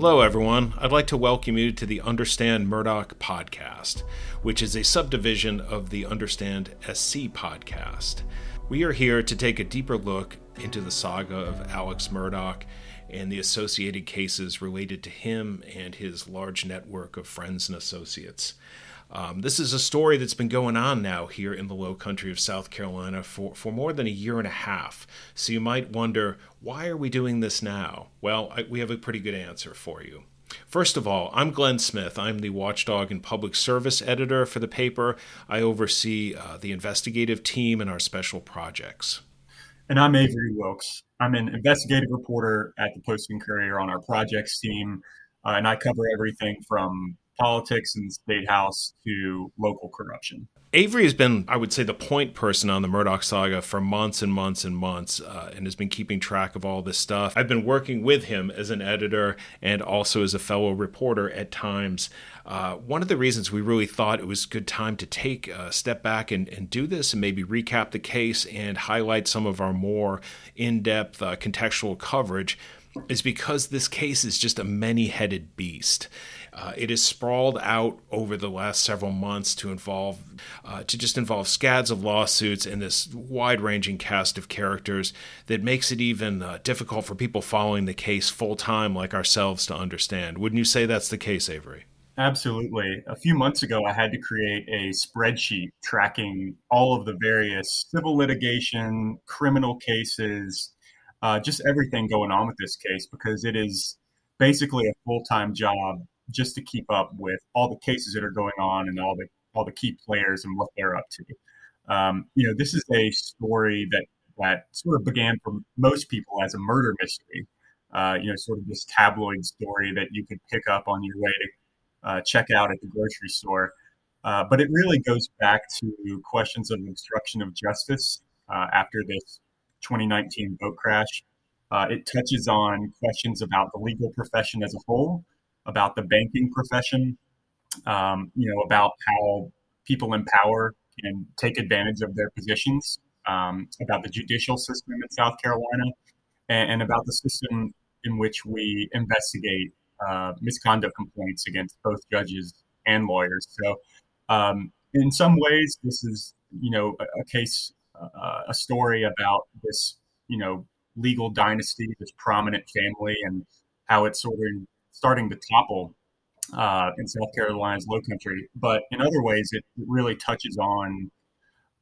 Hello, everyone. I'd like to welcome you to the Understand Murdaugh podcast, which is a subdivision of the Understand SC podcast. We are here to take a deeper look into the saga of Alex Murdaugh and the associated cases related to him and his large network of friends and associates. Um, this is a story that's been going on now here in the low country of South Carolina for, for more than a year and a half. So you might wonder, why are we doing this now? Well, I, we have a pretty good answer for you. First of all, I'm Glenn Smith. I'm the watchdog and public service editor for the paper. I oversee uh, the investigative team and our special projects. And I'm Avery Wilks. I'm an investigative reporter at the Post and Courier on our projects team, uh, and I cover everything from politics in the state house to local corruption. Avery has been, I would say, the point person on the Murdaugh saga for months and months and months, uh, and has been keeping track of all this stuff. I've been working with him as an editor and also as a fellow reporter at times. Uh, one of the reasons we really thought it was a good time to take a step back and, and do this and maybe recap the case and highlight some of our more in depth uh, contextual coverage is because this case is just a many headed beast. Uh, it is sprawled out over the last several months to involve, uh, to just involve scads of lawsuits and this wide-ranging cast of characters that makes it even uh, difficult for people following the case full time like ourselves to understand. Wouldn't you say that's the case, Avery? Absolutely. A few months ago, I had to create a spreadsheet tracking all of the various civil litigation, criminal cases, uh, just everything going on with this case because it is basically a full time job just to keep up with all the cases that are going on and all the all the key players and what they're up to. Um, you know, this is a story that that sort of began for most people as a murder mystery. Uh, you know, sort of this tabloid story that you could pick up on your way to uh, check out at the grocery store. Uh, but it really goes back to questions of obstruction of justice uh, after this 2019 boat crash. Uh, it touches on questions about the legal profession as a whole, about the banking profession, um, you know, about how people in power can take advantage of their positions, um, about the judicial system in South Carolina, and, and, about the system in which we investigate uh, misconduct complaints against both judges and lawyers. So, um, in some ways, this is, you know, a, a case, uh, a story about this, you know, legal dynasty, this prominent family, and how it's sort of starting to topple uh, in South Carolina's low country. But in other ways, it really touches on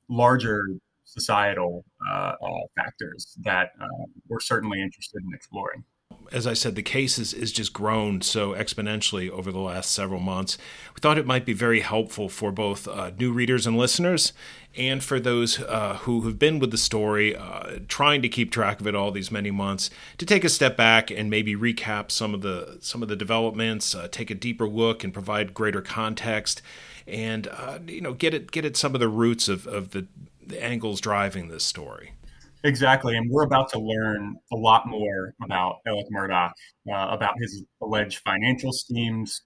larger societal uh, factors that uh, we're certainly interested in exploring as I said, the case is, just grown so exponentially over the last several months. We thought it might be very helpful for both uh, new readers and listeners, and for those uh, who have been with the story, uh, trying to keep track of it all these many months, to take a step back and maybe recap some of the some of the developments, uh, take a deeper look, and provide greater context, and uh, you know get it get at some of the roots of, of the, the angles driving this story. Exactly, and we're about to learn a lot more about Alec Murdaugh, uh, about his alleged financial schemes,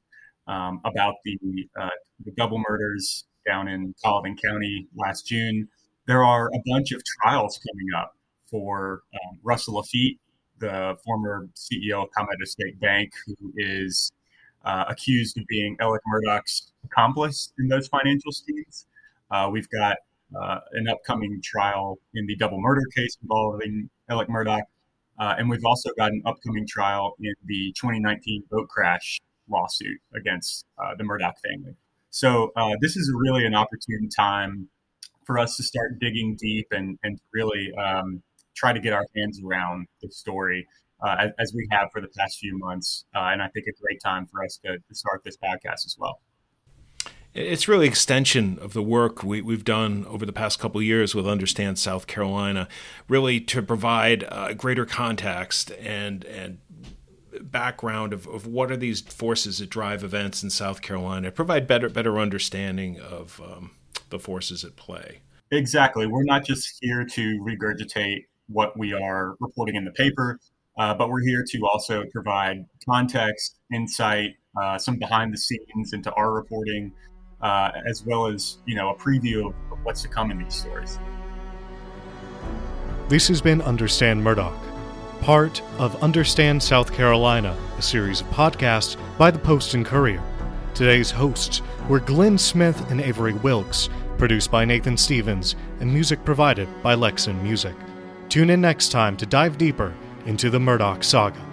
um, about the uh, the double murders down in Colleton County last June. There are a bunch of trials coming up for um, Russell Laffitte, the former CEO of Palmetto State Bank, who is uh, accused of being Alec Murdaugh's accomplice in those financial schemes. Uh, we've got uh, an upcoming trial in the double murder case involving Alec Murdaugh. Uh, and we've also got an upcoming trial in the 2019 boat crash lawsuit against uh, the Murdaugh family. So uh, this is really an opportune time for us to start digging deep and, and really um, try to get our hands around the story uh, as, as, we have for the past few months. Uh, and I think a great time for us to, to start this podcast as well. It's really extension of the work we, have done over the past couple years with Understand South Carolina, really to provide uh, greater context and and background of, of what are these forces that drive events in South Carolina, provide better better understanding of um, the forces at play. Exactly. We're not just here to regurgitate what we are reporting in the paper, uh, but we're here to also provide context, insight, uh, some behind the scenes into our reporting, uh, as well as you know a preview of, what's to come in these stories. This has been Understand Murdaugh, part of Understand South Carolina, a series of podcasts by the Post and Courier. Today's hosts were Glenn Smith and Avery Wilks, produced by Nathan Stevens, and music provided by Lexin Music. Tune in next time to dive deeper into the Murdaugh saga.